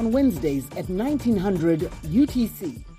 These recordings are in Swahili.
on Wednesdays at 1900 UTC.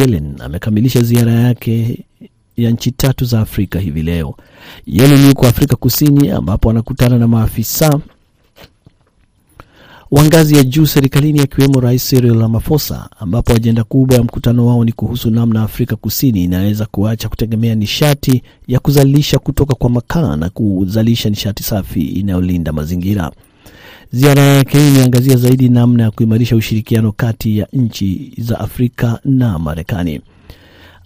Yellen amekamilisha ziara yake ya nchi tatu za Afrika hivi leo. Yellen yuko Afrika Kusini ambapo anakutana na maafisa wa ngazi ya juu serikalini akiwemo Rais Cyril Ramaphosa, ambapo ajenda kubwa ya mkutano wao ni kuhusu namna Afrika Kusini inaweza kuacha kutegemea nishati ya kuzalisha kutoka kwa makaa na kuzalisha nishati safi inayolinda mazingira. Ziara yake imeangazia zaidi namna ya kuimarisha ushirikiano kati ya nchi za Afrika na Marekani.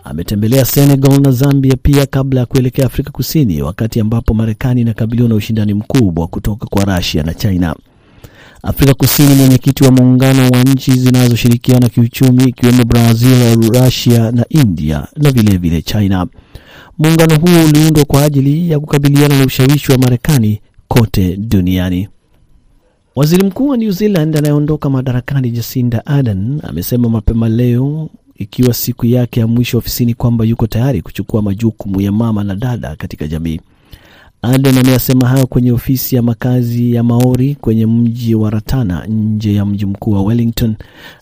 Ametembelea Senegal na Zambia pia kabla ya kuelekea Afrika Kusini, wakati ambapo Marekani inakabiliwa na ushindani mkubwa kutoka kwa Rusia na China. Afrika Kusini, mwenyekiti wa muungano wa nchi zinazoshirikiana kiuchumi ikiwemo Brazil, Rusia na India na vilevile vile China. Muungano huo uliundwa kwa ajili ya kukabiliana na ushawishi wa Marekani kote duniani. Waziri Mkuu wa New Zealand anayeondoka madarakani Jacinda Ardern amesema mapema leo ikiwa siku yake ya mwisho ofisini kwamba yuko tayari kuchukua majukumu ya mama na dada katika jamii. Ardern ameyasema hayo kwenye ofisi ya makazi ya Maori kwenye mji wa Ratana nje ya mji mkuu wa Wellington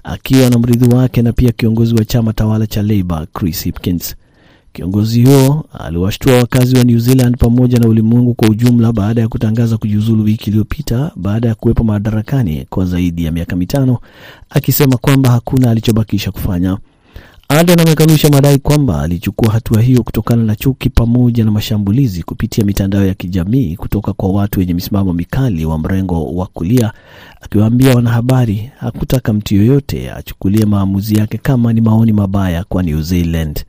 akiwa na mrithi wake na pia kiongozi wa chama tawala cha Labour Chris Hipkins. Kiongozi huo aliwashtua wakazi wa New Zealand pamoja na ulimwengu kwa ujumla baada ya kutangaza kujiuzulu wiki iliyopita baada ya kuwepo madarakani kwa zaidi ya miaka mitano, akisema kwamba hakuna alichobakisha kufanya. Aden amekanusha madai kwamba alichukua hatua hiyo kutokana na chuki pamoja na mashambulizi kupitia mitandao ya kijamii kutoka kwa watu wenye misimamo mikali wa mrengo wa kulia, akiwaambia wanahabari hakutaka mtu yoyote achukulie maamuzi yake kama ni maoni mabaya kwa New Zealand.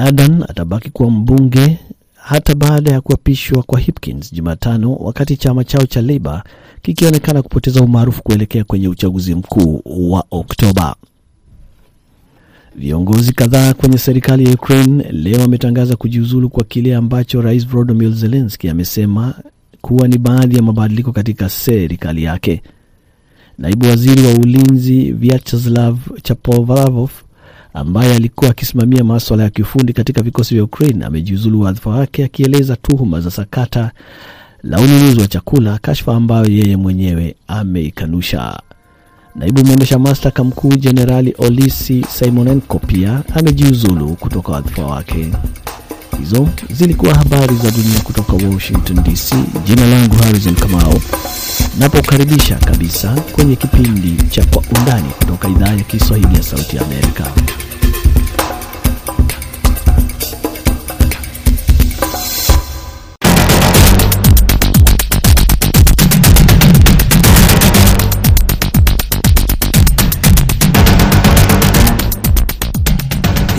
Adan atabaki kuwa mbunge hata baada ya kuapishwa kwa Hipkins Jumatano, wakati chama chao cha Labour kikionekana kupoteza umaarufu kuelekea kwenye uchaguzi mkuu wa Oktoba. Viongozi kadhaa kwenye serikali ya Ukraine leo wametangaza kujiuzulu kwa kile ambacho Rais Volodymyr Zelensky amesema kuwa ni baadhi ya mabadiliko katika serikali yake. Naibu waziri wa ulinzi Vyacheslav Chapovalov ambaye alikuwa akisimamia maswala ya kiufundi katika vikosi vya Ukraine amejiuzulu wadhifa wake akieleza tuhuma za sakata la ununuzi wa chakula, kashfa ambayo yeye mwenyewe ameikanusha. Naibu mwendesha mashtaka mkuu Jenerali Olisi Simonenko pia amejiuzulu kutoka wadhifa wake. Hizo zilikuwa habari za dunia kutoka Washington DC. Jina langu Harrison Kamau, napokaribisha kabisa kwenye kipindi cha Kwa Undani kutoka idhaa ya Kiswahili ya Sauti Amerika.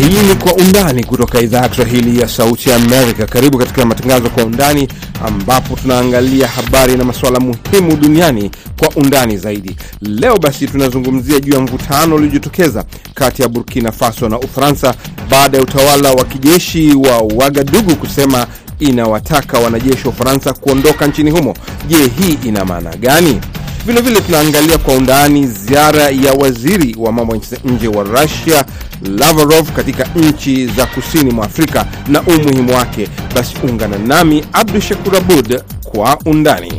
Hii ni Kwa Undani kutoka idhaa ya Kiswahili ya Sauti ya Amerika. Karibu katika matangazo Kwa Undani, ambapo tunaangalia habari na masuala muhimu duniani kwa undani zaidi. Leo basi tunazungumzia juu ya mvutano uliojitokeza kati ya Burkina Faso na Ufaransa baada ya utawala wa kijeshi wa Wagadugu kusema inawataka wanajeshi wa Ufaransa kuondoka nchini humo. Je, hii ina maana gani? Vilevile tunaangalia kwa undani ziara ya waziri wa mambo ya nje wa Russia Lavrov katika nchi za kusini mwa Afrika na umuhimu wake. Basi ungana nami Abdu Shakur Abud kwa undani.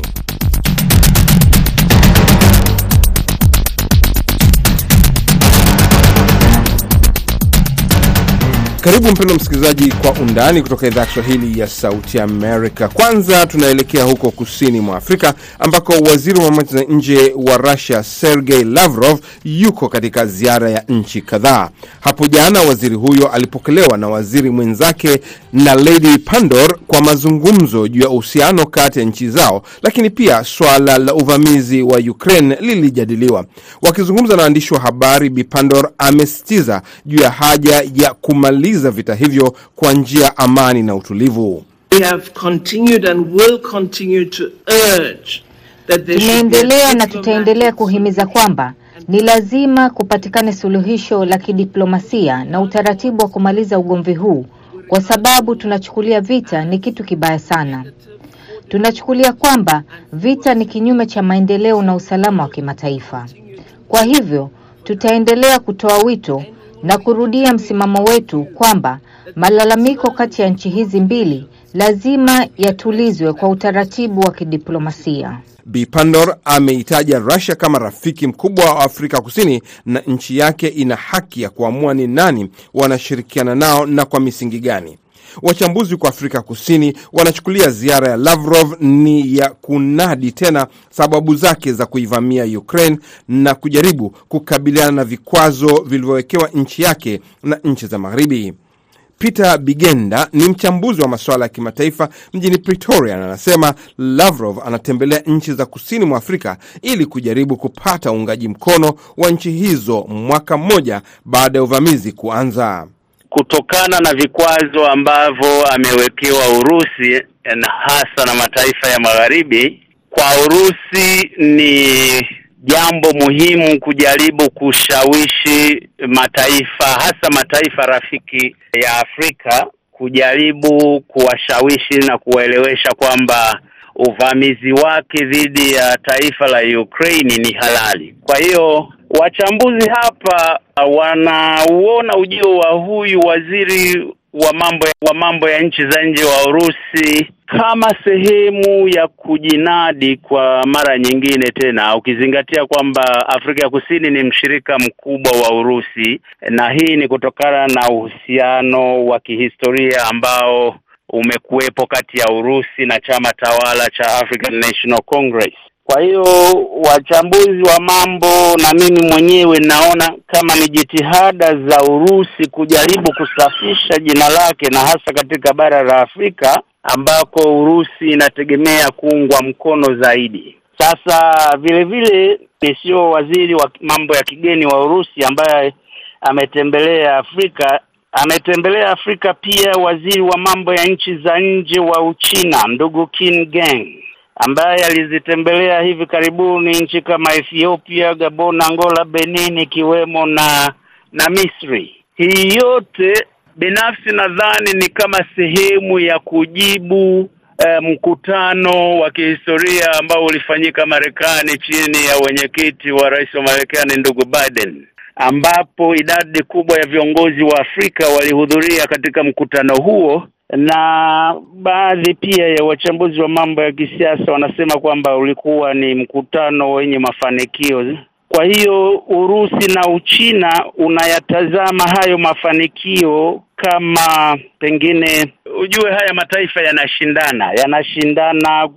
Karibu mpendwa msikilizaji, kwa undani kutoka idhaa ya Kiswahili ya Sauti Amerika. Kwanza tunaelekea huko kusini mwa Afrika ambako waziri wa mambo ya nje wa Russia Sergei Lavrov yuko katika ziara ya nchi kadhaa. Hapo jana waziri huyo alipokelewa na waziri mwenzake na Lady Pandor kwa mazungumzo juu ya uhusiano kati ya nchi zao, lakini pia swala la uvamizi wa Ukraine lilijadiliwa. Wakizungumza na waandishi wa habari, Bipandor amesitiza juu ya haja ya kumaliza za vita hivyo kwa njia amani na utulivu. Tumeendelea na tutaendelea kuhimiza kwamba ni lazima kupatikane suluhisho la kidiplomasia na utaratibu wa kumaliza ugomvi huu, kwa sababu tunachukulia vita ni kitu kibaya sana. Tunachukulia kwamba vita ni kinyume cha maendeleo na usalama wa kimataifa. Kwa hivyo tutaendelea kutoa wito na kurudia msimamo wetu kwamba malalamiko kati ya nchi hizi mbili lazima yatulizwe kwa utaratibu wa kidiplomasia. Bipandor ameitaja Russia kama rafiki mkubwa wa Afrika Kusini na nchi yake ina haki ya kuamua ni nani wanashirikiana nao na kwa misingi gani. Wachambuzi kwa Afrika Kusini wanachukulia ziara ya Lavrov ni ya kunadi tena sababu zake za kuivamia Ukraine na kujaribu kukabiliana na vikwazo vilivyowekewa nchi yake na nchi za Magharibi. Peter Bigenda ni mchambuzi wa masuala ya kimataifa mjini Pretoria na anasema Lavrov anatembelea nchi za kusini mwa Afrika ili kujaribu kupata uungaji mkono wa nchi hizo mwaka mmoja baada ya uvamizi kuanza kutokana na vikwazo ambavyo amewekewa Urusi na hasa na mataifa ya magharibi. Kwa Urusi ni jambo muhimu kujaribu kushawishi mataifa hasa mataifa rafiki ya Afrika kujaribu kuwashawishi na kuwaelewesha kwamba uvamizi wake dhidi ya taifa la Ukraine ni halali. Kwa hiyo wachambuzi hapa wanauona ujio wa huyu waziri wa mambo wa mambo ya nchi za nje wa Urusi kama sehemu ya kujinadi kwa mara nyingine tena, ukizingatia kwamba Afrika ya Kusini ni mshirika mkubwa wa Urusi, na hii ni kutokana na uhusiano wa kihistoria ambao umekuwepo kati ya Urusi na chama tawala cha African National Congress. Kwa hiyo wachambuzi wa mambo na mimi mwenyewe naona kama ni jitihada za Urusi kujaribu kusafisha jina lake na hasa katika bara la Afrika ambako Urusi inategemea kuungwa mkono zaidi. Sasa vile vile ni sio waziri wa mambo ya kigeni wa Urusi ambaye ametembelea Afrika ametembelea Afrika pia waziri wa mambo ya nchi za nje wa Uchina ndugu Qin Gang ambaye alizitembelea hivi karibuni nchi kama Ethiopia, Gabon, Angola, Benin ikiwemo na na Misri. Hii yote binafsi nadhani ni kama sehemu ya kujibu eh, mkutano wa kihistoria ambao ulifanyika Marekani chini ya wenyekiti wa rais wa Marekani ndugu Biden ambapo idadi kubwa ya viongozi wa Afrika walihudhuria katika mkutano huo na baadhi pia ya wachambuzi wa mambo ya kisiasa wanasema kwamba ulikuwa ni mkutano wenye mafanikio. Kwa hiyo Urusi na Uchina unayatazama hayo mafanikio kama pengine, ujue haya mataifa yanashindana, yanashindana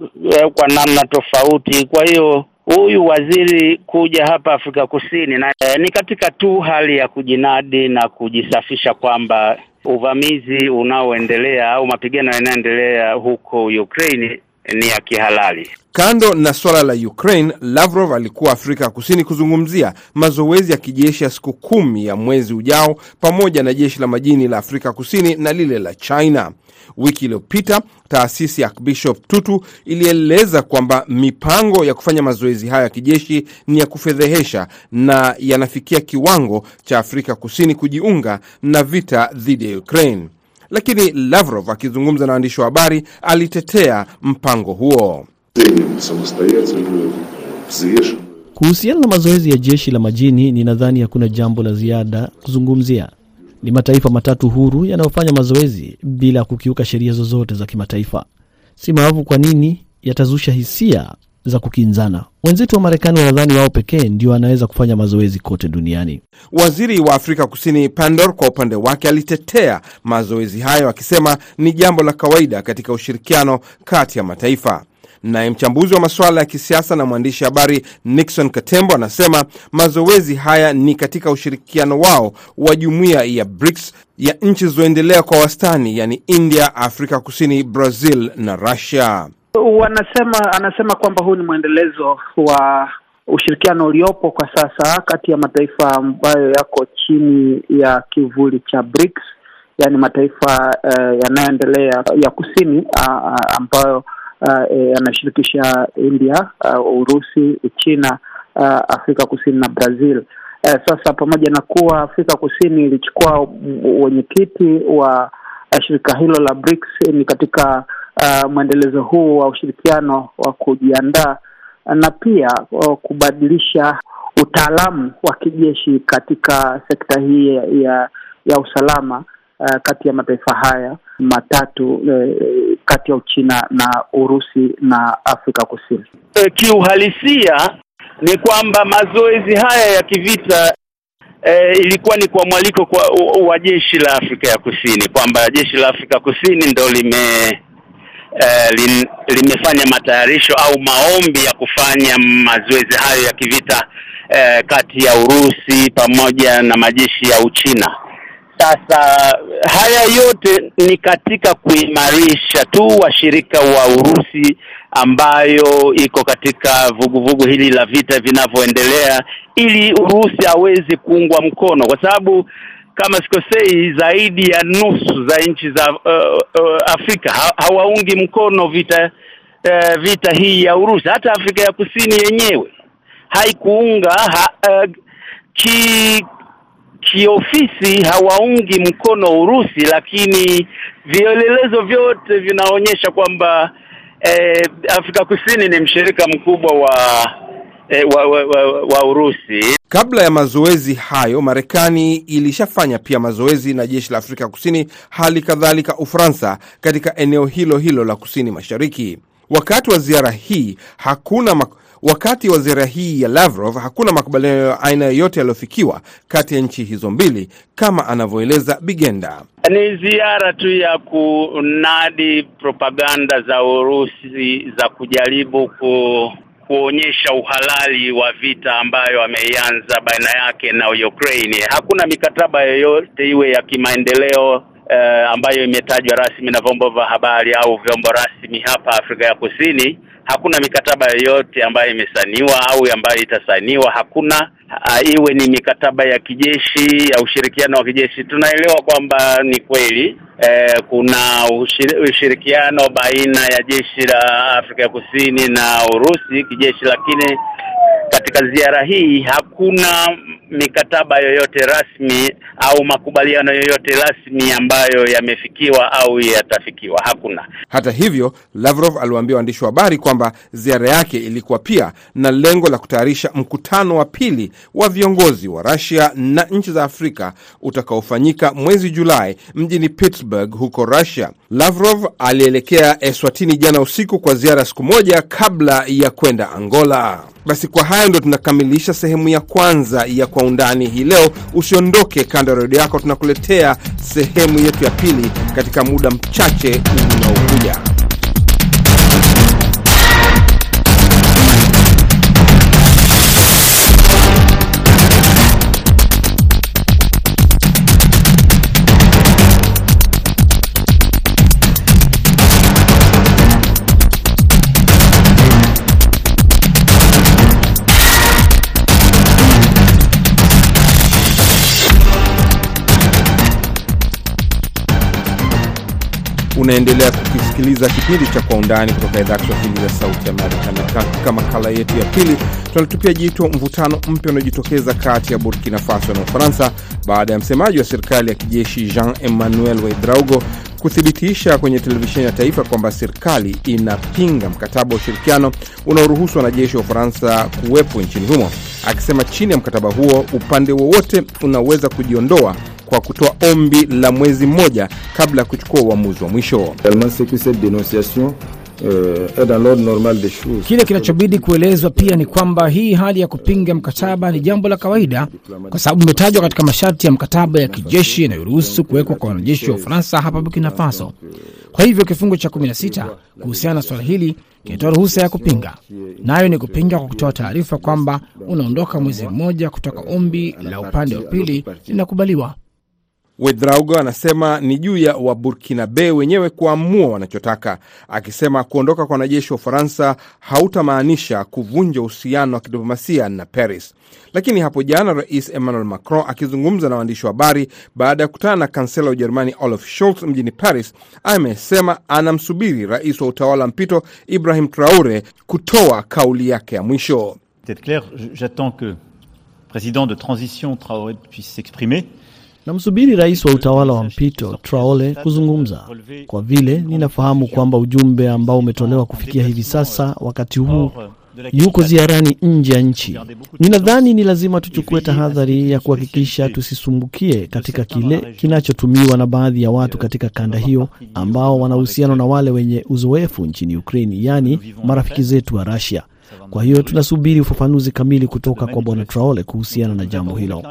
kwa namna tofauti. Kwa hiyo huyu waziri kuja hapa Afrika Kusini na eh, ni katika tu hali ya kujinadi na kujisafisha kwamba uvamizi unaoendelea au mapigano yanayoendelea huko Ukraine ni ya kihalali. Kando na suala la Ukraine, Lavrov alikuwa Afrika Kusini kuzungumzia mazoezi ya kijeshi ya siku kumi ya mwezi ujao pamoja na jeshi la majini la Afrika Kusini na lile la China. Wiki iliyopita taasisi ya Bishop Tutu ilieleza kwamba mipango ya kufanya mazoezi hayo ya kijeshi ni ya kufedhehesha na yanafikia kiwango cha Afrika Kusini kujiunga na vita dhidi ya Ukraine. Lakini Lavrov akizungumza na waandishi wa habari alitetea mpango huo. Kuhusiana na mazoezi ya jeshi la majini, ninadhani hakuna jambo la ziada kuzungumzia. Ni mataifa matatu huru yanayofanya mazoezi bila kukiuka sheria zozote za kimataifa. Si kwa nini yatazusha hisia za kukinzana. Wenzetu wa Marekani wanadhani wao pekee ndio wanaweza kufanya mazoezi kote duniani. Waziri wa Afrika Kusini Pandor kwa upande wake alitetea mazoezi hayo akisema ni jambo la kawaida katika ushirikiano kati ya mataifa. Naye mchambuzi wa masuala ya kisiasa na mwandishi habari Nixon Katembo anasema mazoezi haya ni katika ushirikiano wao wa jumuiya ya BRICS ya nchi zilizoendelea kwa wastani, yani India, Afrika Kusini, Brazil na Russia. Wanasema, anasema kwamba huu ni mwendelezo wa ushirikiano uliopo kwa sasa kati ya mataifa ambayo yako chini ya kivuli cha BRICS, yaani mataifa uh, yanayoendelea ya kusini uh, ambayo yanashirikisha uh, India, uh, Urusi, China uh, Afrika Kusini na Brazil. Uh, sasa pamoja na kuwa Afrika Kusini ilichukua wenyekiti wa shirika hilo la BRICS, ni katika uh, mwendelezo huu wa ushirikiano wa kujiandaa na pia uh, kubadilisha utaalamu wa kijeshi katika sekta hii ya, ya usalama uh, kati ya mataifa haya matatu uh, kati ya Uchina na Urusi na Afrika Kusini. E, kiuhalisia ni kwamba mazoezi haya ya kivita e, ilikuwa ni kwa mwaliko kwa wa jeshi la Afrika ya Kusini kwamba jeshi la Afrika Kusini ndo lime e, lim, limefanya matayarisho au maombi ya kufanya mazoezi hayo ya kivita eh, kati ya Urusi pamoja na majeshi ya Uchina. Sasa haya yote ni katika kuimarisha tu washirika wa Urusi ambayo iko katika vuguvugu vugu hili la vita vinavyoendelea, ili Urusi aweze kuungwa mkono, kwa sababu kama sikosei, zaidi ya nusu za nchi za uh, uh, Afrika ha hawaungi mkono vita uh, vita hii ya Urusi. Hata Afrika ya Kusini yenyewe haikuunga ha, uh, ki kiofisi hawaungi mkono Urusi, lakini vielelezo vyote vinaonyesha kwamba eh, Afrika Kusini ni mshirika mkubwa wa, eh, wa, wa, wa, wa Urusi. Kabla ya mazoezi hayo, Marekani ilishafanya pia mazoezi na jeshi la Afrika Kusini, hali kadhalika Ufaransa katika eneo hilo hilo la kusini mashariki. Wakati wa ziara hii hakuna mak Wakati wa ziara hii ya Lavrov hakuna makubaliano ya aina yoyote yaliyofikiwa kati ya nchi hizo mbili, kama anavyoeleza Bigenda. Ni ziara tu ya kunadi propaganda za Urusi za kujaribu ku, kuonyesha uhalali wa vita ambayo ameianza baina yake na Ukraine. Hakuna mikataba yoyote iwe ya kimaendeleo eh, ambayo imetajwa rasmi na vyombo vya habari au vyombo rasmi hapa Afrika ya Kusini hakuna mikataba yoyote ambayo imesaniwa au ambayo itasainiwa. Hakuna uh, iwe ni mikataba ya kijeshi ya ushirikiano wa kijeshi. Tunaelewa kwamba ni kweli eh, kuna ushir, ushirikiano baina ya jeshi la Afrika ya Kusini na Urusi kijeshi, lakini katika ziara hii hakuna mikataba yoyote rasmi au makubaliano yoyote rasmi ambayo yamefikiwa au yatafikiwa. Hakuna. Hata hivyo, Lavrov aliwaambia waandishi wa habari kwamba ziara yake ilikuwa pia na lengo la kutayarisha mkutano wa pili wa viongozi wa Russia na nchi za Afrika utakaofanyika mwezi Julai mjini Pittsburgh huko Russia. Lavrov alielekea Eswatini jana usiku kwa ziara ya siku moja kabla ya kwenda Angola. Basi kwa hayo ndo tunakamilisha sehemu ya kwanza ya Kwa Undani hii leo. Usiondoke kando ya redio yako, tunakuletea sehemu yetu ya pili katika muda mchache unaokuja. Unaendelea kukisikiliza kipindi cha Kwa Undani kutoka idhaa Kiswahili ya Sauti Amerika, na katika makala yetu ya pili tunalitupia jito mvutano mpya unaojitokeza kati ya Burkina Faso na Ufaransa baada ya msemaji wa serikali ya kijeshi Jean Emmanuel wedraugo kuthibitisha kwenye televisheni ya taifa kwamba serikali inapinga mkataba wa ushirikiano unaoruhusu wanajeshi wa Ufaransa kuwepo nchini humo, akisema chini ya mkataba huo upande wowote unaweza kujiondoa kwa kutoa ombi la mwezi mmoja kabla ya kuchukua uamuzi wa mwisho. Kile kinachobidi kuelezwa pia ni kwamba hii hali ya kupinga mkataba ni jambo la kawaida, kwa sababu imetajwa katika masharti ya mkataba ya kijeshi yanayoruhusu kuwekwa kwa wanajeshi wa Ufaransa hapa Burkina Faso. Kwa hivyo kifungu cha 16 kuhusiana na swala hili kinatoa ruhusa ya kupinga, nayo ni kupinga kwa kutoa taarifa kwamba unaondoka mwezi mmoja kutoka ombi la upande wa pili linakubaliwa. Wedraugo anasema ni juu ya Waburkinabe wenyewe kuamua wanachotaka, akisema kuondoka kwa wanajeshi wa Ufaransa hautamaanisha kuvunja uhusiano wa kidiplomasia na Paris. Lakini hapo jana Rais Emmanuel Macron akizungumza na waandishi wa habari baada ya kukutana na kansela wa Ujerumani Olaf Scholz mjini Paris, amesema anamsubiri rais wa utawala wa mpito Ibrahim Traore kutoa kauli yake ya mwisho. Namsubiri rais wa utawala wa mpito Traore kuzungumza, kwa vile ninafahamu kwamba ujumbe ambao umetolewa kufikia hivi sasa, wakati huu yuko ziarani nje ya nchi. Ninadhani ni lazima tuchukue tahadhari ya kuhakikisha tusisumbukie katika kile kinachotumiwa na baadhi ya watu katika kanda hiyo ambao wana uhusiano na wale wenye uzoefu nchini Ukraini, yaani marafiki zetu wa Russia. Kwa hiyo tunasubiri ufafanuzi kamili kutoka kwa bwana Traore kuhusiana na jambo hilo.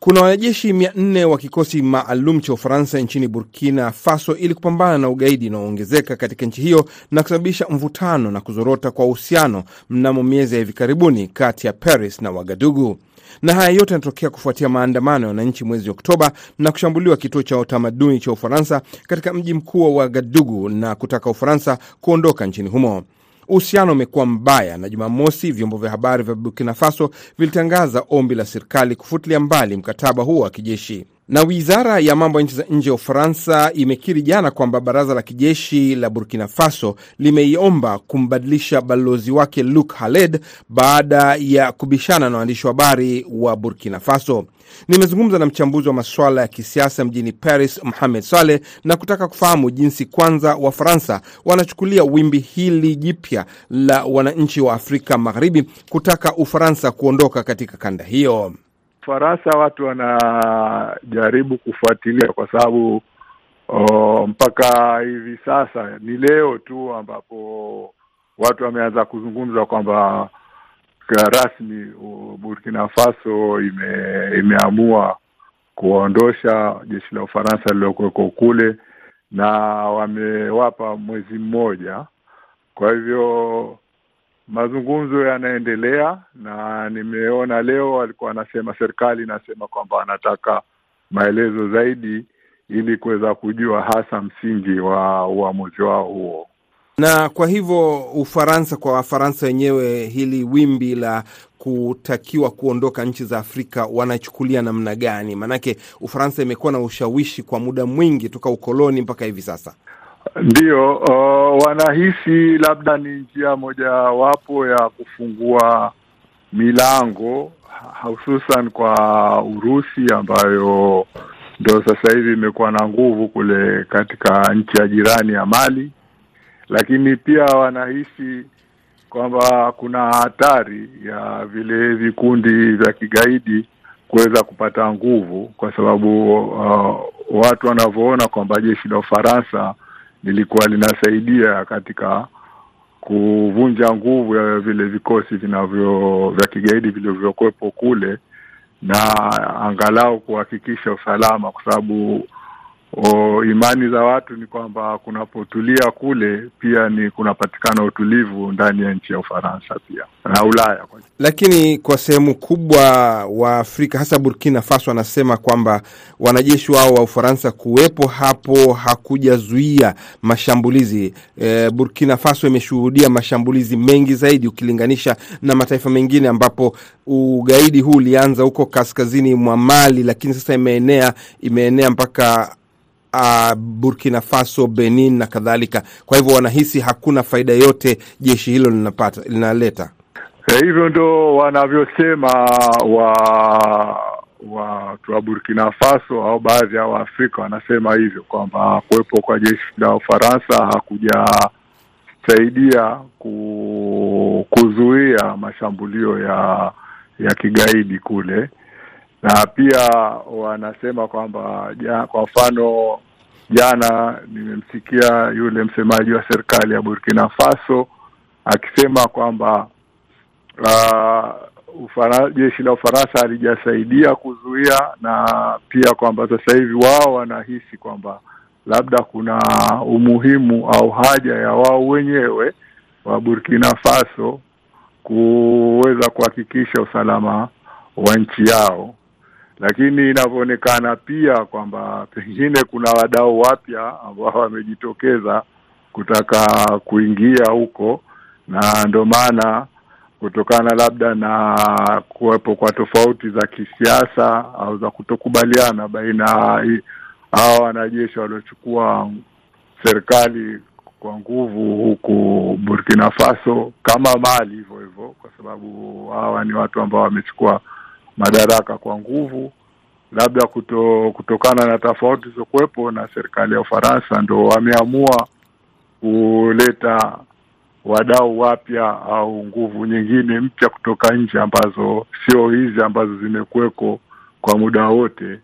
Kuna wanajeshi mia nne wa kikosi maalum cha Ufaransa nchini Burkina Faso ili kupambana na ugaidi unaoongezeka katika nchi hiyo na kusababisha mvutano na kuzorota kwa uhusiano mnamo miezi ya hivi karibuni kati ya Paris na Wagadugu na haya yote yanatokea kufuatia maandamano ya wananchi mwezi Oktoba na kushambuliwa kituo cha utamaduni cha Ufaransa katika mji mkuu wa Wagadugu na kutaka Ufaransa kuondoka nchini humo. Uhusiano umekuwa mbaya na Jumamosi vyombo vya habari vya Burkina Faso vilitangaza ombi la serikali kufutilia mbali mkataba huo wa kijeshi. Na wizara ya mambo ya nchi za nje ya Ufaransa imekiri jana kwamba baraza la kijeshi la Burkina Faso limeiomba kumbadilisha balozi wake Luc Haled baada ya kubishana na waandishi wa habari wa Burkina Faso. Nimezungumza na mchambuzi wa masuala ya kisiasa mjini Paris, Mohamed Saleh, na kutaka kufahamu jinsi kwanza Wafaransa wanachukulia wimbi hili jipya la wananchi wa Afrika Magharibi kutaka Ufaransa kuondoka katika kanda hiyo. Ufaransa watu wanajaribu kufuatilia kwa sababu mpaka hivi sasa ni leo tu ambapo watu wameanza kuzungumza kwamba rasmi Burkina Faso ime, imeamua kuondosha jeshi la Ufaransa lililokuweko kule na wamewapa mwezi mmoja. Kwa hivyo mazungumzo yanaendelea, na nimeona leo walikuwa anasema serikali inasema kwamba wanataka maelezo zaidi ili kuweza kujua hasa msingi wa uamuzi wao huo na kwa hivyo Ufaransa, kwa Wafaransa wenyewe, hili wimbi la kutakiwa kuondoka nchi za Afrika wanachukulia namna gani? Maanake Ufaransa imekuwa na ushawishi kwa muda mwingi toka ukoloni mpaka hivi sasa. Ndiyo, uh, wanahisi labda ni njia mojawapo ya kufungua milango hususan kwa Urusi ambayo ndo sasa hivi imekuwa na nguvu kule katika nchi ya jirani ya Mali. Lakini pia wanahisi kwamba kuna hatari ya vile vikundi vya kigaidi kuweza kupata nguvu, kwa sababu uh, watu wanavyoona kwamba jeshi la Ufaransa lilikuwa linasaidia katika kuvunja nguvu ya vile vikosi vinavyo vya kigaidi vilivyokuwepo kule, na angalau kuhakikisha usalama, kwa sababu O, imani za watu ni kwamba kunapotulia kule pia ni kunapatikana utulivu ndani ya nchi ya Ufaransa pia na Ulaya. Lakini kwa sehemu kubwa wa Afrika hasa Burkina Faso wanasema kwamba wanajeshi wao wa Ufaransa kuwepo hapo hakujazuia mashambulizi. E, Burkina Faso imeshuhudia mashambulizi mengi zaidi ukilinganisha na mataifa mengine ambapo ugaidi huu ulianza huko kaskazini mwa Mali, lakini sasa imeenea imeenea mpaka uh, Burkina Faso, Benin na kadhalika. Kwa hivyo wanahisi hakuna faida yote jeshi hilo linapata linaleta. Eh, hivyo ndo wanavyosema wa watu wa Burkina Faso au baadhi ya Waafrika wanasema hivyo kwamba kuwepo kwa jeshi la Ufaransa hakujasaidia ku, kuzuia mashambulio ya ya kigaidi kule, na pia wanasema kwamba ja, kwa mfano jana nimemsikia yule msemaji wa serikali ya Burkina Faso akisema kwamba uh, jeshi la Ufaransa halijasaidia kuzuia na pia kwamba sasa hivi wao wanahisi kwamba labda kuna umuhimu au haja ya wao wenyewe wa Burkina Faso kuweza kuhakikisha usalama wa nchi yao, lakini inavyoonekana pia kwamba pengine kuna wadau wapya ambao wamejitokeza kutaka kuingia huko, na ndio maana kutokana labda na kuwepo kwa tofauti za kisiasa au za kutokubaliana baina hawa wanajeshi waliochukua serikali kwa nguvu huku Burkina Faso kama Mali hivyo hivyo, kwa sababu hawa ni watu ambao wamechukua madaraka kwa nguvu, labda kuto, kutokana na tofauti zilizokuwepo na serikali ya Ufaransa, ndo wameamua kuleta wadau wapya au nguvu nyingine mpya kutoka nje ambazo sio hizi ambazo zimekuweko kwa muda wote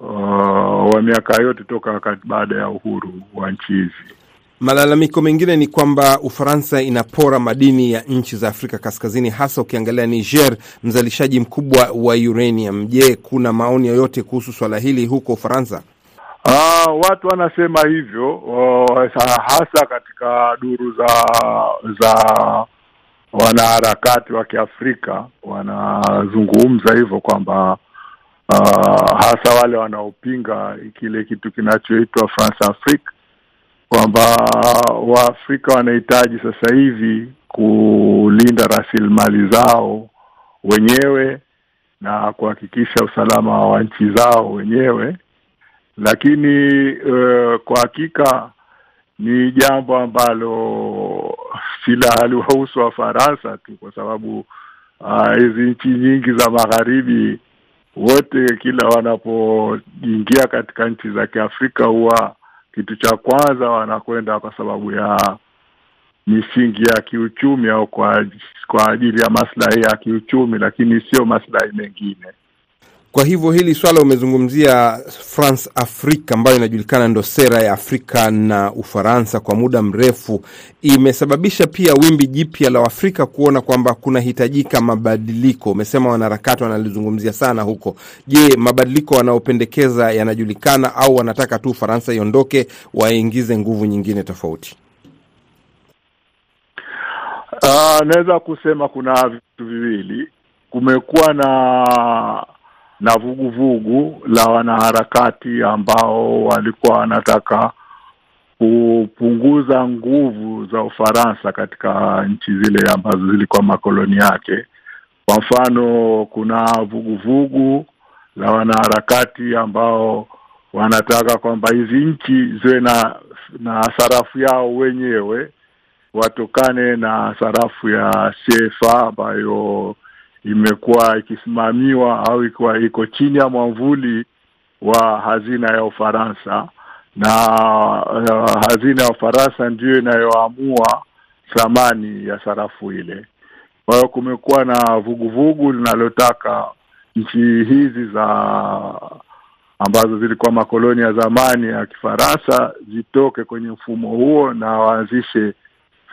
uh, wa miaka yote toka baada ya uhuru wa nchi hizi. Malalamiko mengine ni kwamba Ufaransa inapora madini ya nchi za Afrika Kaskazini, hasa ukiangalia Niger, mzalishaji mkubwa wa uranium. Je, kuna maoni yoyote kuhusu swala hili huko Ufaransa? Ah, watu wanasema hivyo uh, hasa katika duru za za wanaharakati wa Kiafrika wanazungumza hivyo kwamba uh, hasa wale wanaopinga kile kitu kinachoitwa France Afrique kwamba Waafrika wanahitaji sasa hivi kulinda rasilimali zao wenyewe na kuhakikisha usalama wa nchi zao wenyewe. Lakini uh, kwa hakika ni jambo ambalo sila haliwahusu Wafaransa tu, kwa sababu hizi uh, nchi nyingi za magharibi wote kila wanapoingia katika nchi za Kiafrika huwa kitu cha kwanza wanakwenda kwa sababu ya misingi ya kiuchumi au kwa ajili ya maslahi ya kiuchumi, lakini sio maslahi mengine. Kwa hivyo hili swala umezungumzia France Afrique ambayo inajulikana ndo sera ya Afrika na Ufaransa kwa muda mrefu, imesababisha pia wimbi jipya la Afrika kuona kwamba kunahitajika mabadiliko. Umesema wanaharakati wanalizungumzia sana huko. Je, mabadiliko wanaopendekeza yanajulikana au wanataka tu Ufaransa iondoke waingize nguvu nyingine tofauti? Uh, naweza kusema kuna vitu viwili. Kumekuwa na na vuguvugu la wanaharakati ambao walikuwa wanataka kupunguza nguvu za Ufaransa katika nchi zile ambazo zilikuwa makoloni yake. Kwa mfano, kuna vuguvugu la wanaharakati ambao wanataka kwamba hizi nchi ziwe na na sarafu yao wenyewe, watokane na sarafu ya CFA ambayo imekuwa ikisimamiwa au ikiwa iko chini ya mwamvuli wa hazina ya Ufaransa na uh, hazina ya Ufaransa ndiyo inayoamua thamani ya sarafu ile. Kwa hiyo kumekuwa na vuguvugu linalotaka nchi hizi za ambazo zilikuwa makoloni ya zamani ya Kifaransa zitoke kwenye mfumo huo na waanzishe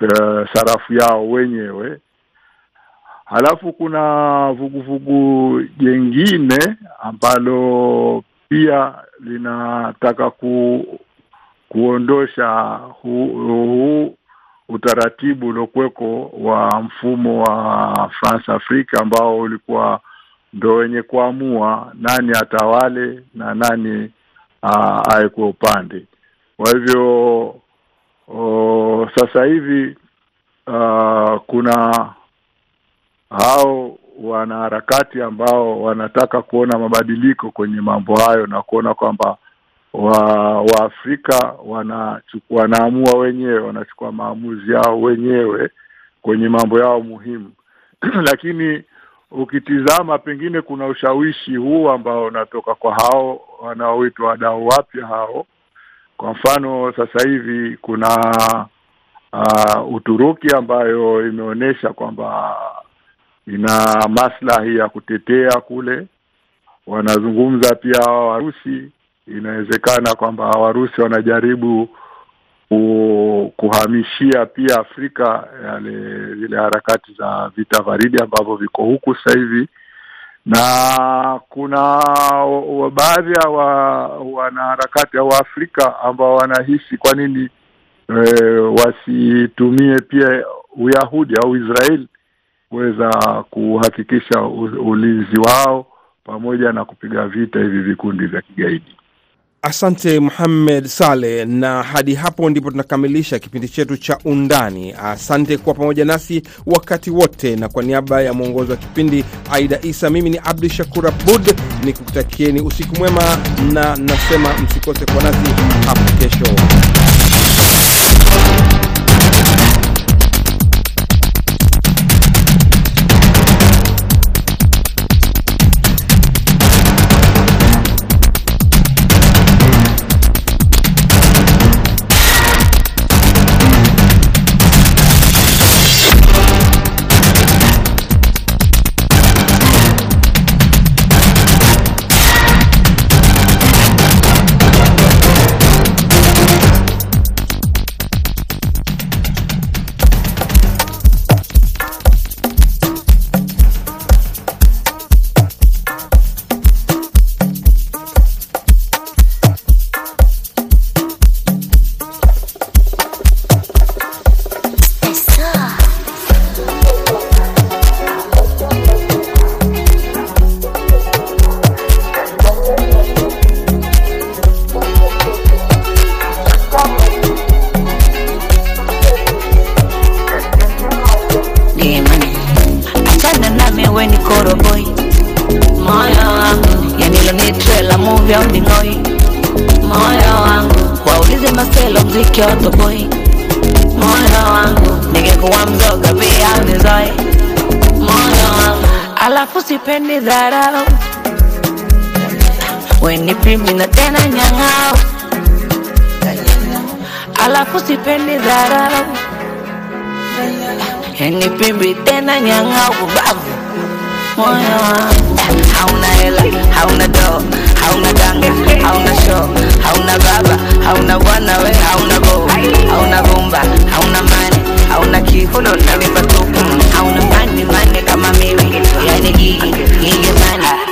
uh, sarafu yao wenyewe. Halafu kuna vuguvugu jengine ambalo pia linataka ku, kuondosha huu hu, utaratibu uliokuweko wa mfumo wa France Africa ambao ulikuwa ndo wenye kuamua nani atawale na nani awe upande. Kwa hivyo sasa hivi uh, kuna hao wanaharakati ambao wanataka kuona mabadiliko kwenye mambo hayo na kuona kwamba wa Waafrika wanachukua wanaamua wenyewe, wanachukua maamuzi yao wenyewe kwenye mambo yao muhimu lakini ukitizama pengine kuna ushawishi huu ambao unatoka kwa hao wanaoitwa wadau wapya hao. Kwa mfano sasa hivi kuna uh, Uturuki ambayo imeonyesha kwamba ina maslahi ya kutetea kule. Wanazungumza pia hawa Warusi, inawezekana kwamba Warusi wanajaribu kuhamishia pia Afrika yale zile harakati za vita baridi ambavyo viko huku sasa hivi, na kuna baadhi ya wa, wanaharakati au Waafrika ambao wanahisi kwa nini e, wasitumie pia Uyahudi au Israeli kuweza kuhakikisha ulinzi wao pamoja na kupiga vita hivi vikundi vya kigaidi. Asante Muhammed Saleh, na hadi hapo ndipo tunakamilisha kipindi chetu cha Undani. Asante kuwa pamoja nasi wakati wote, na kwa niaba ya mwongozi wa kipindi Aida Isa, mimi ni Abdu Shakur Abud ni kukutakieni usiku mwema, na nasema msikose kwa nasi hapo kesho. Moyo. Hauna hela, hauna doo, hauna danga, hauna show, hauna baba, hauna bwana we, hauna bo, hauna bumba hauna mane, hauna kihulo na mipatupu, hauna mani mane kama mimi, yani gigi gigi mane.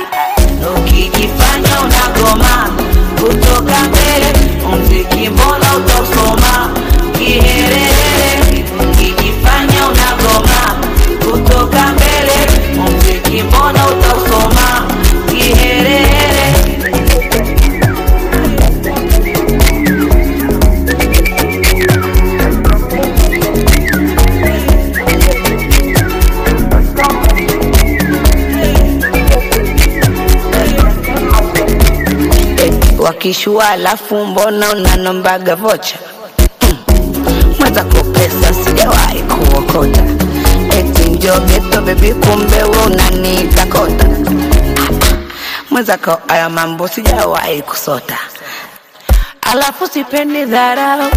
Wakishua alafu mbona unanombaga vocha? Hmm. mwenzako pesa sijawahi kuokota. Eti njogeto bebi kumbe we unanitakota mwenzako aya mambo sijawahi kusota. Alafu sipendi dharau.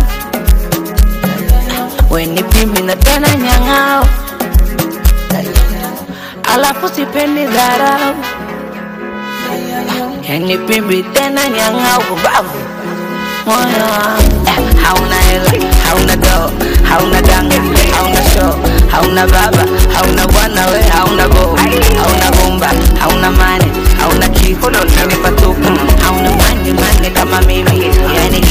Weni pimbi na tena nyang'ao. Alafu sipendi dharau yani pimbi tena nyanga ubavu moyo hauna hela hauna doo hauna danga hauna show hauna baba hauna bwana we hauna go hauna bumba hauna mane hauna mipatupu hauna mane mane kama mimi yani